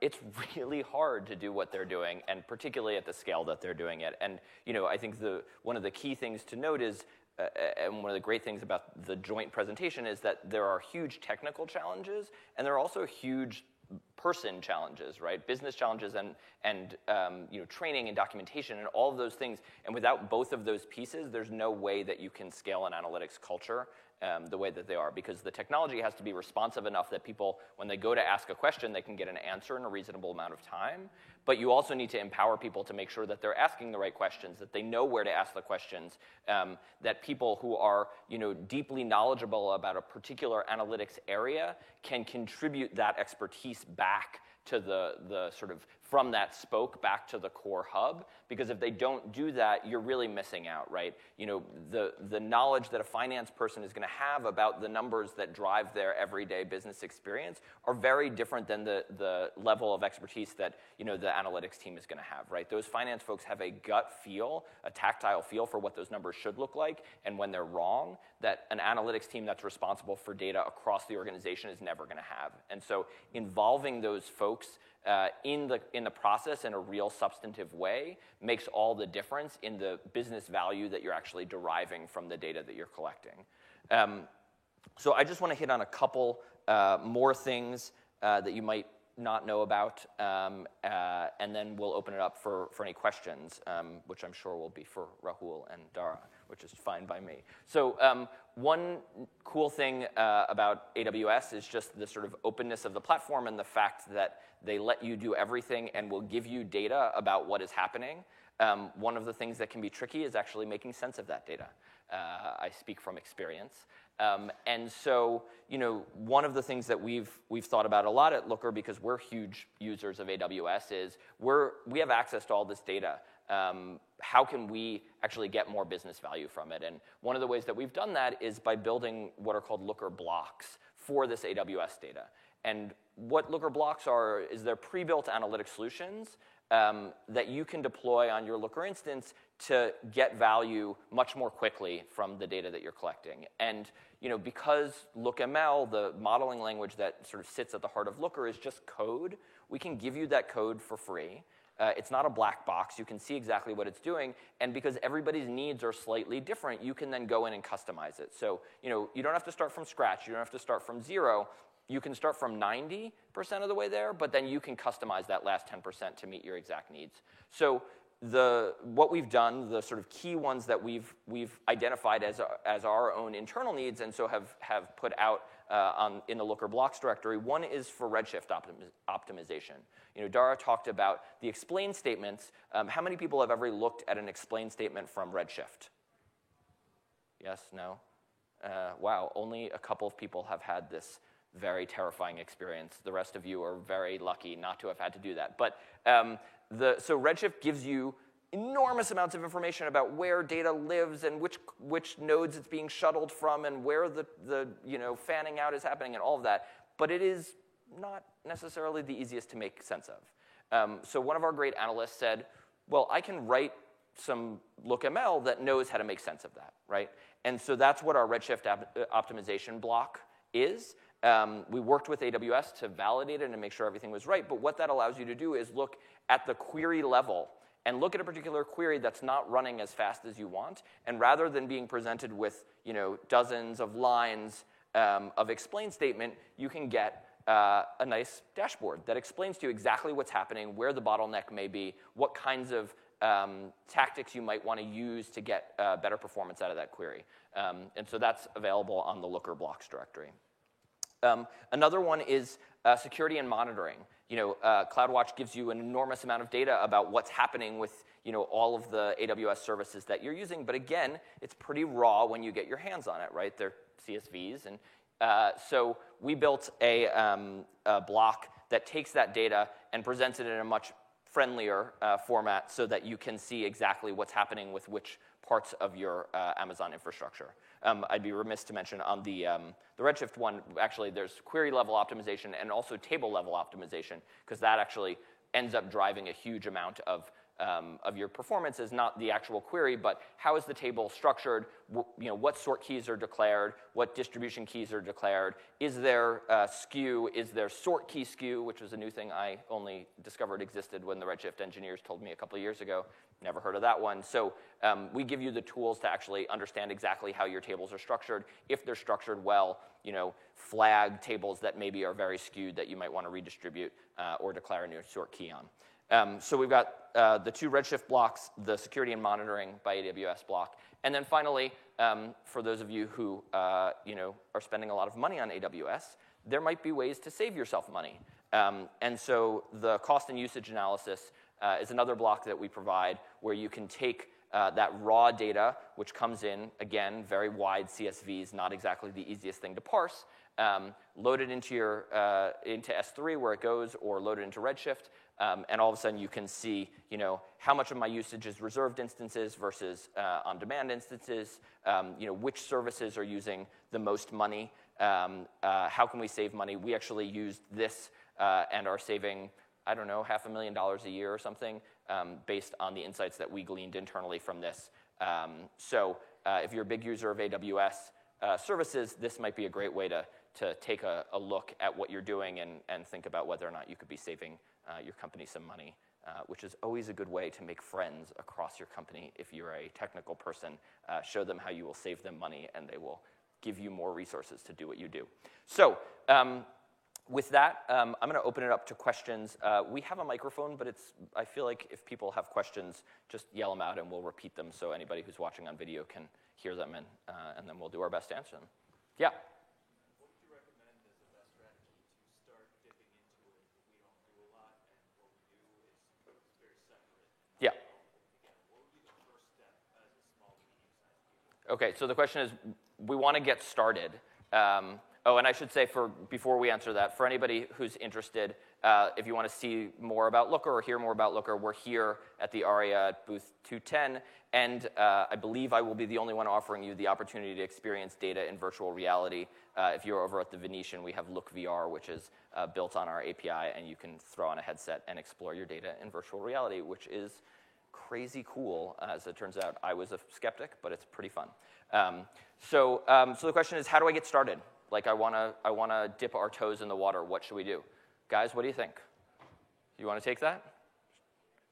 it's really hard to do what they're doing, and particularly at the scale that they're doing it. And you know, I think the one of the key things to note is, uh, and one of the great things about the joint presentation is that there are huge technical challenges, and there are also huge person challenges, right? Business challenges and, and um, you know, training and documentation and all of those things. And without both of those pieces, there's no way that you can scale an analytics culture um, the way that they are because the technology has to be responsive enough that people, when they go to ask a question, they can get an answer in a reasonable amount of time. But you also need to empower people to make sure that they're asking the right questions, that they know where to ask the questions, um, that people who are you know, deeply knowledgeable about a particular analytics area can contribute that expertise back to the, the sort of from that spoke back to the core hub. Because if they don't do that you're really missing out right? You know the, the knowledge that a finance person is going to have about the numbers that drive their everyday business experience are very different than the, the level of expertise that you know the analytics team is going to have right those finance folks have a gut feel a tactile feel for what those numbers should look like and when they're wrong that an analytics team that's responsible for data across the organization is never going to have and so involving those folks uh, in, the, in the process in a real substantive way makes all the difference in the business value that you're actually deriving from the data that you're collecting. Um, so I just want to hit on a couple uh, more things uh, that you might not know about, um, uh, and then we'll open it up for, for any questions, um, which I'm sure will be for Rahul and Dhara. which is fine by me. So um, one cool thing uh, about AWS is just the sort of openness of the platform and the fact that they let you do everything and will give you data about what is happening. Um, one of the things that can be tricky is actually making sense of that data. Uh, I speak from experience. Um, and so, you know, one of the things that we've, we've thought about a lot at Looker, because we're huge users of AWS, is we're, we have access to all this data. Um, how can we actually get more business value from it? And one of the ways that we've done that is by building what are called Looker blocks for this AWS data. And what Looker blocks are is they're pre-built analytic solutions um, that you can deploy on your Looker instance to get value much more quickly from the data that you're collecting. And you know, because LookML, the modeling language that sort of sits at the heart of Looker, is just code, we can give you that code for free. Uh, it's not a black box. You can see exactly what it's doing. And because everybody's needs are slightly different, you can then go in and customize it. So you, know, you don't have to start from scratch. You don't have to start from zero. You can start from 90% of the way there, but then you can customize that last 10% to meet your exact needs. So the, what we've done, the sort of key ones that we've, we've identified as, as our own internal needs and so have, have put out uh, on, in the Looker blocks directory, one is for Redshift optimi- optimization. You know, Dhara talked about the explain statements. Um, how many people have ever looked at an explain statement from Redshift? Yes, no? Uh, wow, only a couple of people have had this very terrifying experience. The rest of you are very lucky not to have had to do that. But um, the, so Redshift gives you enormous amounts of information about where data lives and which, which nodes it's being shuttled from and where the, the you know, fanning out is happening and all of that. But it is not necessarily the easiest to make sense of. Um, so one of our great analysts said, well, I can write some LookML that knows how to make sense of that, right? And so that's what our Redshift optimization block is. Um, we worked with AWS to validate it and make sure everything was right. But what that allows you to do is look at the query level and look at a particular query that's not running as fast as you want. And rather than being presented with you know, dozens of lines um, of explain statement, you can get uh, a nice dashboard that explains to you exactly what's happening, where the bottleneck may be, what kinds of um, tactics you might want to use to get uh, better performance out of that query. Um, and so that's available on the Looker blocks directory. Um, another one is uh, security and monitoring. You know, uh, CloudWatch gives you an enormous amount of data about what's happening with you know, all of the AWS services that you're using. But again, it's pretty raw when you get your hands on it, right? They're CSVs. And uh, so we built a, um, a, block that takes that data and presents it in a much friendlier uh, format so that you can see exactly what's happening with which parts of your uh, Amazon infrastructure. Um, I'd be remiss to mention on the, um, the Redshift one, actually, there's query level optimization and also table level optimization, because that actually ends up driving a huge amount of um, of your performance is not the actual query, but how is the table structured? you know, what sort keys are declared? What distribution keys are declared? Is there skew? Is there sort key skew, which was a new thing I only discovered existed when the Redshift engineers told me a couple of years ago. Never heard of that one. So um, we give you the tools to actually understand exactly how your tables are structured. If they're structured well, you know, flag tables that maybe are very skewed that you might want to redistribute uh, or declare a new sort key on. Um, so we've got uh, the two Redshift blocks, the security and monitoring by AWS block, and then finally, um, for those of you who uh, you know are spending a lot of money on AWS, there might be ways to save yourself money. Um, and so the cost and usage analysis uh, is another block that we provide where you can take uh, that raw data, which comes in, again, very wide CSVs, not exactly the easiest thing to parse, um, load it into, your, uh, into S3 where it goes, or load it into Redshift, um, and all of a sudden you can see, you know, how much of my usage is reserved instances versus uh, on-demand instances, um, you know, which services are using the most money, um, uh, how can we save money. We actually used this uh, and are saving, I don't know, half a million dollars a year or something um, based on the insights that we gleaned internally from this. Um, so uh, if you're a big user of AWS uh, services, this might be a great way to to take a, a, look at what you're doing and, and think about whether or not you could be saving uh, your company some money, uh, which is always a good way to make friends across your company. If you're a technical person, uh, show them how you will save them money and they will give you more resources to do what you do. So, um, with that, um, I'm going to open it up to questions. Uh, we have a microphone, but it's, I feel like if people have questions, just yell them out and we'll repeat them so anybody who's watching on video can hear them and, uh, and then we'll do our best to answer them. Yeah? What would you recommend as the best strategy to start dipping into it? We don't do a lot, and what we do is very separate. Yeah. What would be the first step as a small, medium-sized Okay, so the question is, we want to get started. Um, Oh, and I should say, for before we answer that, for anybody who's interested, uh, if you want to see more about Looker or hear more about Looker, we're here at the ARIA at booth 210, and uh, I believe I will be the only one offering you the opportunity to experience data in virtual reality. Uh, if you're over at the Venetian, we have Look VR, which is uh, built on our API, and you can throw on a headset and explore your data in virtual reality, which is crazy cool. As it turns out, I was a skeptic, but it's pretty fun. Um, so, um, so the question is, how do I get started? Like, I want to I wanna dip our toes in the water. What should we do? Guys, what do you think? You want to take that?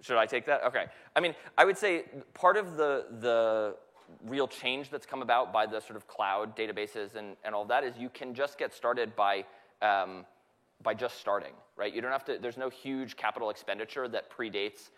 Should I take that? Okay. I mean, I would say part of the, the real change that's come about by the sort of cloud databases and, and all that is you can just get started by, um, by just starting, right? You don't have to, there's no huge capital expenditure that predates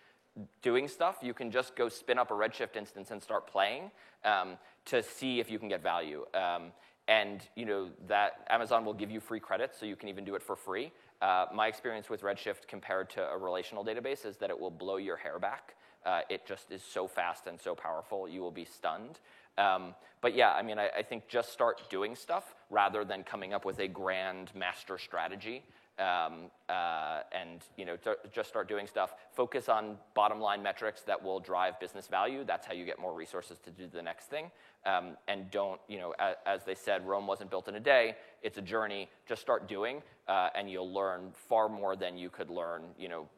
doing stuff. You can just go spin up a Redshift instance and start playing um, to see if you can get value. Um, and you know that Amazon will give you free credits, so you can even do it for free. Uh, my experience with Redshift compared to a relational database is that it will blow your hair back. Uh, it just is so fast and so powerful, you will be stunned. Um, but yeah, I mean, I, I, think just start doing stuff rather than coming up with a grand master strategy um, uh, and you know, just start doing stuff. Focus on bottom line metrics that will drive business value. That's how you get more resources to do the next thing. Um, and don't, you know, as, as, they said, Rome wasn't built in a day. It's a journey. Just start doing, uh, and you'll learn far more than you could learn, you know,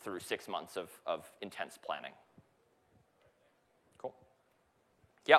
through six months of, of intense planning. Cool. Yeah.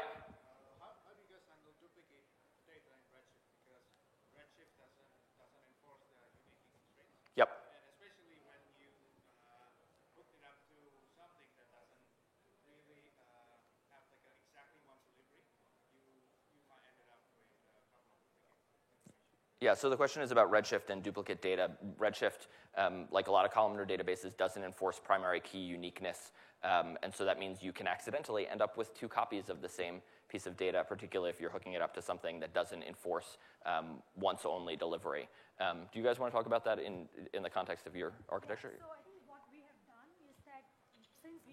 Yeah, so the question is about Redshift and duplicate data. Redshift, um, like a lot of columnar databases, doesn't enforce primary key uniqueness. Um, and so that means you can accidentally end up with two copies of the same piece of data, particularly if you're hooking it up to something that doesn't enforce um, once-only delivery. Um, do you guys want to talk about that in, in the context of your architecture? So we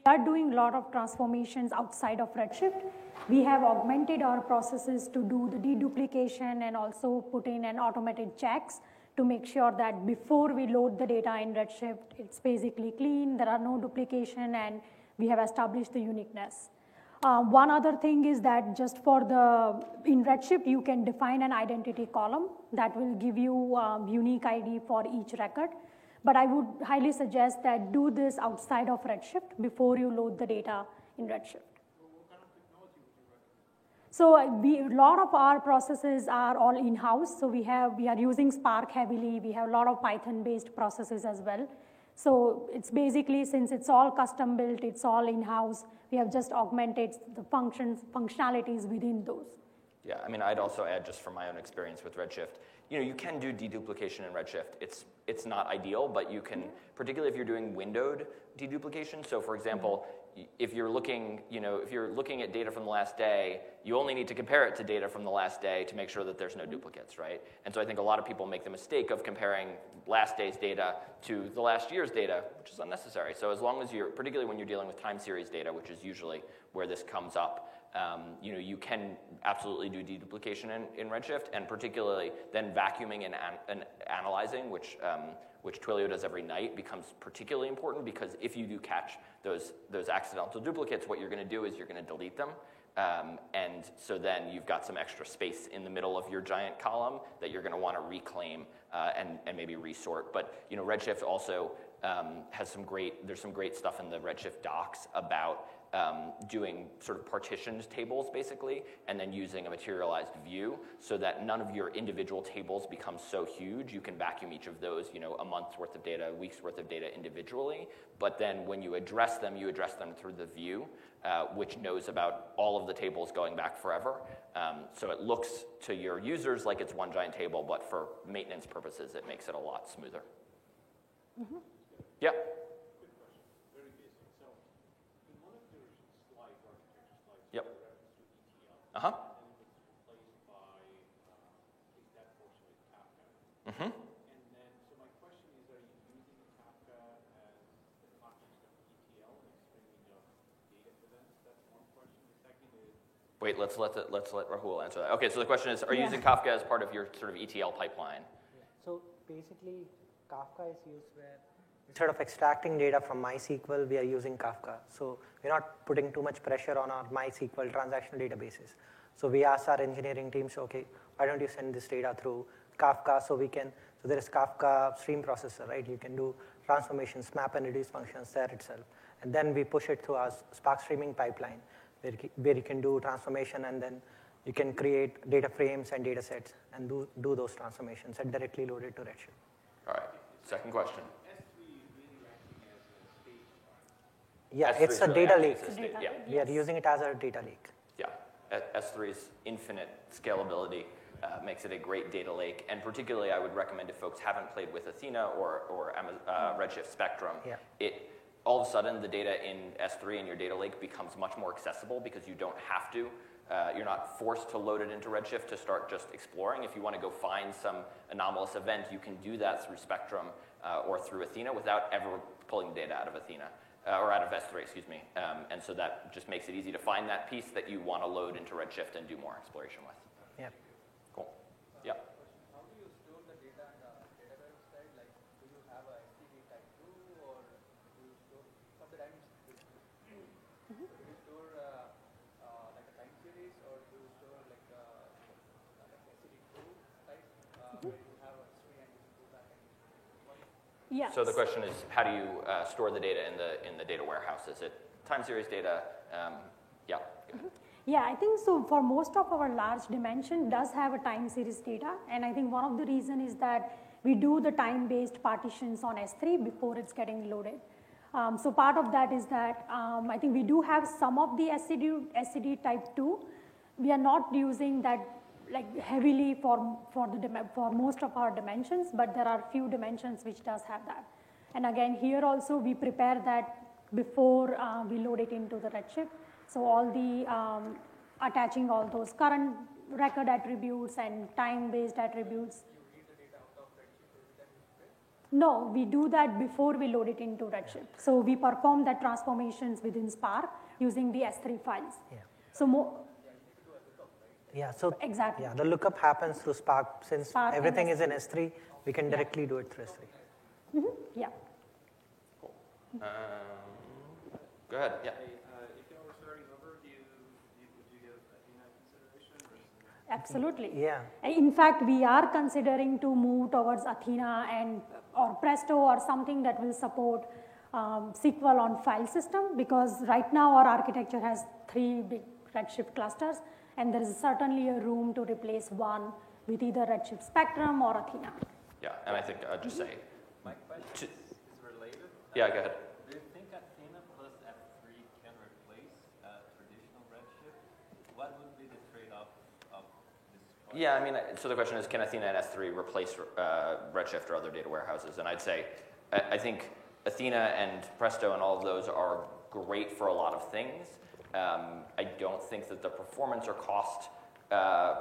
are doing a lot of transformations outside of Redshift. We have augmented our processes to do the deduplication and also put in an automated checks to make sure that before we load the data in Redshift, it's basically clean, there are no duplication, and we have established the uniqueness. Uh, one other thing is that just for the, in Redshift, you can define an identity column that will give you um, unique ID for each record. But I would highly suggest that do this outside of Redshift before you load the data in Redshift. So uh, we, a lot of our processes are all in-house. So we have we are using Spark heavily. We have a lot of Python-based processes as well. So it's basically since it's all custom built, it's all in-house. We have just augmented the functions functionalities within those. Yeah, I mean, I'd also add just from my own experience with Redshift, you know, you can do deduplication in Redshift. It's it's not ideal, but you can, particularly if you're doing windowed deduplication. So, for example, mm-hmm. if you're looking, you know, if you're looking at data from the last day, you only need to compare it to data from the last day to make sure that there's no mm-hmm. duplicates, right? And so I think a lot of people make the mistake of comparing last day's data to the last year's data, which is unnecessary. So as long as you're, particularly when you're dealing with time series data, which is usually where this comes up, um, you know, you can absolutely do deduplication in, in Redshift, and particularly then vacuuming and, an, and analyzing, which um, which Twilio does every night, becomes particularly important because if you do catch those, those accidental duplicates, what you're going to do is you're going to delete them. Um, and so then you've got some extra space in the middle of your giant column that you're going to want to reclaim uh, and, and maybe resort. But you know, Redshift also um, has some great, there's some great stuff in the Redshift docs about um, doing sort of partitioned tables basically, and then using a materialized view so that none of your individual tables become so huge. You can vacuum each of those, you know, a month's worth of data, a week's worth of data individually. But then when you address them, you address them through the view, uh, which knows about all of the tables going back forever. Um, so it looks to your users like it's one giant table, but for maintenance purposes, it makes it a lot smoother. Mm-hmm. Yeah. The second is, Wait, let's let the, let's let Rahul answer that. Okay, so the question is, are you Yeah. using Kafka as part of your sort of ETL pipeline? So basically, Kafka is used where instead of extracting data from MySQL, we are using Kafka. So we're not putting too much pressure on our MySQL transactional databases. So we ask our engineering teams, okay, why don't you send this data through Kafka so we can, so there is Kafka stream processor, right? You can do transformations, map and reduce functions there itself. And then we push it through our Spark streaming pipeline where where you can do transformation and then you can create data frames and data sets and do, do those transformations and directly load it to Redshift. All right, second question. S3 is really acting as a stage Yeah, S3 it's a really data acting lake. as a It's a state- data Yeah, lake. We are using it as a data lake. yeah. S- S3's infinite scalability uh, makes it a great data lake, and particularly I would recommend if folks haven't played with Athena or, or Ama- uh, Redshift Spectrum, Yeah. it all of a sudden the data in S3 in your data lake becomes much more accessible because you don't have to. Uh, you're not forced to load it into Redshift to start just exploring. If you want to go find some anomalous event, you can do that through Spectrum uh, or through Athena without ever pulling data out of Athena. Uh, or out of S3, excuse me. Um, and so that just makes it easy to find that piece that you want to load into Redshift and do more exploration with. Yeah. Cool. Yeah. How do you store the data in the database side? Like, do you have a SCD type 2 or do you store some of the times? Do you store uh, uh, like a time series or do you store like a like a SCD2 type uh, where you have a history and you can go back and what Yes. So the question is, how do you uh, store the data in the in the data warehouse? Is it time series data? Um, yeah. ahead. Yeah, I think so. For most of our large dimension does have a time series data, and I think one of the reason is that we do the time-based partitions on S3 before it's getting loaded. Um, so part of that is that um, I think we do have some of the SCD, SCD type 2. We are not using that like heavily for, for, the, for most of our dimensions, but there are few dimensions which does have that. And again, here also we prepare that before uh, we load it into the Redshift. So all the um, attaching all those current record attributes and time-based attributes. No, we do that before we load it into Redshift. So we perform that transformations within Spark using the S3 files. Yeah. So mo- Yeah, so Exactly. yeah, the lookup happens through Spark. Since Spark everything is in S3. S3, we can directly do it through S3. yeah. Um, go ahead. Yeah. Hey, uh, if you were starting over, do you, do you, would you give Athena consideration versus? Absolutely. Yeah. In fact, we are considering to move towards Athena and or Presto or something that will support um, SQL on file system because right now our architecture has three big Redshift clusters and there is certainly a room to replace one with either Redshift Spectrum or Athena. Yeah. And I think I'd just say, My question To- is related. yeah. Go ahead. Do you think Athena plus S3 can replace uh, traditional Redshift? What would be the trade-off of this? project? Yeah, I mean, uh, so the question is, can Athena and S3 replace uh, Redshift or other data warehouses? And I'd say, I, I think Athena and Presto and all of those are great for a lot of things. Um, I don't think that the performance or cost, uh,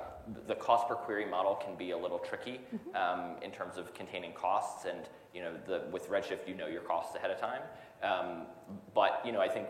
the cost per query model can be a little tricky um, in terms of containing costs. And you know, the, with Redshift, you know your costs ahead of time. Um, but you know, I think,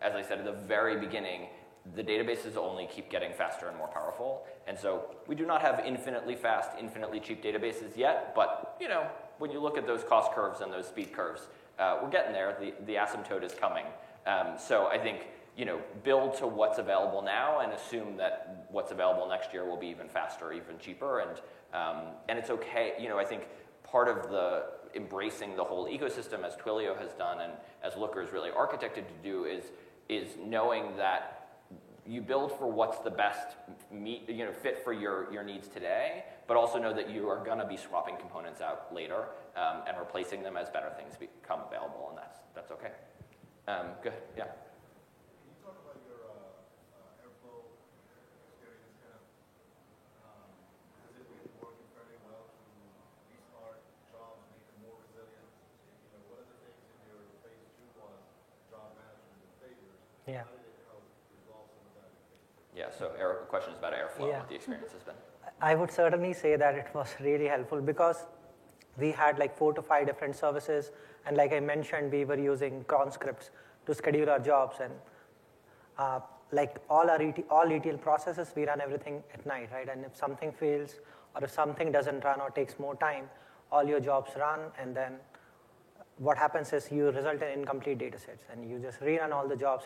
as I said at the very beginning, the databases only keep getting faster and more powerful. And so we do not have infinitely fast, infinitely cheap databases yet, but you know, when you look at those cost curves and those speed curves, uh, we're getting there. The, the asymptote is coming. Um, so I think, you know, build to what's available now and assume that what's available next year will be even faster, even cheaper. And, um, and it's okay, you know, I think part of the embracing the whole ecosystem as Twilio has done and as Looker is really architected to do is is knowing that you build for what's the best meet, you know, fit for your, your needs today, but also know that you are going to be swapping components out later um, and replacing them as better things become available, and that's, that's okay. Um, good, yeah. Can you talk about your uh, uh, airflow experience? Kind of, um, has it been working fairly well to restart jobs, make them more resilient? You know, one of the things in your phase two was job management and failures. Yeah. How did it help resolve some of that? in phase two? Yeah, so air, questions about airflow, Yeah. what the experience has been. I would certainly say that it was really helpful because we had like four to five different services, and like I mentioned, we were using cron scripts to schedule our jobs, and uh, like all our ET, all ETL processes, we run everything at night, right? And if something fails or if something doesn't run or takes more time, all your jobs run, and then what happens is you result in incomplete data sets and you just rerun all the jobs.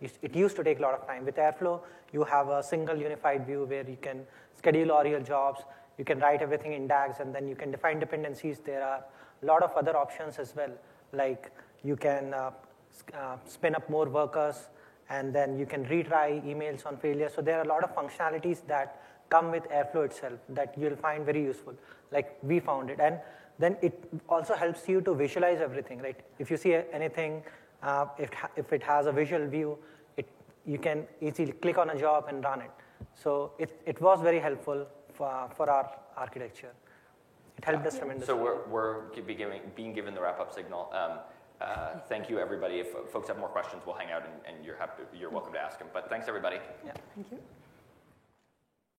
It, it used to take a lot of time. With Airflow, you have a single unified view where you can schedule all your jobs, you can write everything in DAGs, and then you can define dependencies. There are a lot of other options as well, like you can uh, uh, spin up more workers, and then you can retry emails on failure. So there are a lot of functionalities that come with Airflow itself that you'll find very useful, like we found it. And then it also helps you to visualize everything, right? If you see anything, uh, if, if it has a visual view, it, you can easily click on a job and run it. So it, it was very helpful for, for our architecture. It helped us tremendously. So we're, we're be giving, being given the wrap-up signal. Um, uh, thank you, everybody. If folks have more questions, we'll hang out, and, and you're, happy, you're welcome to ask them. But thanks, everybody. Yeah. Thank you.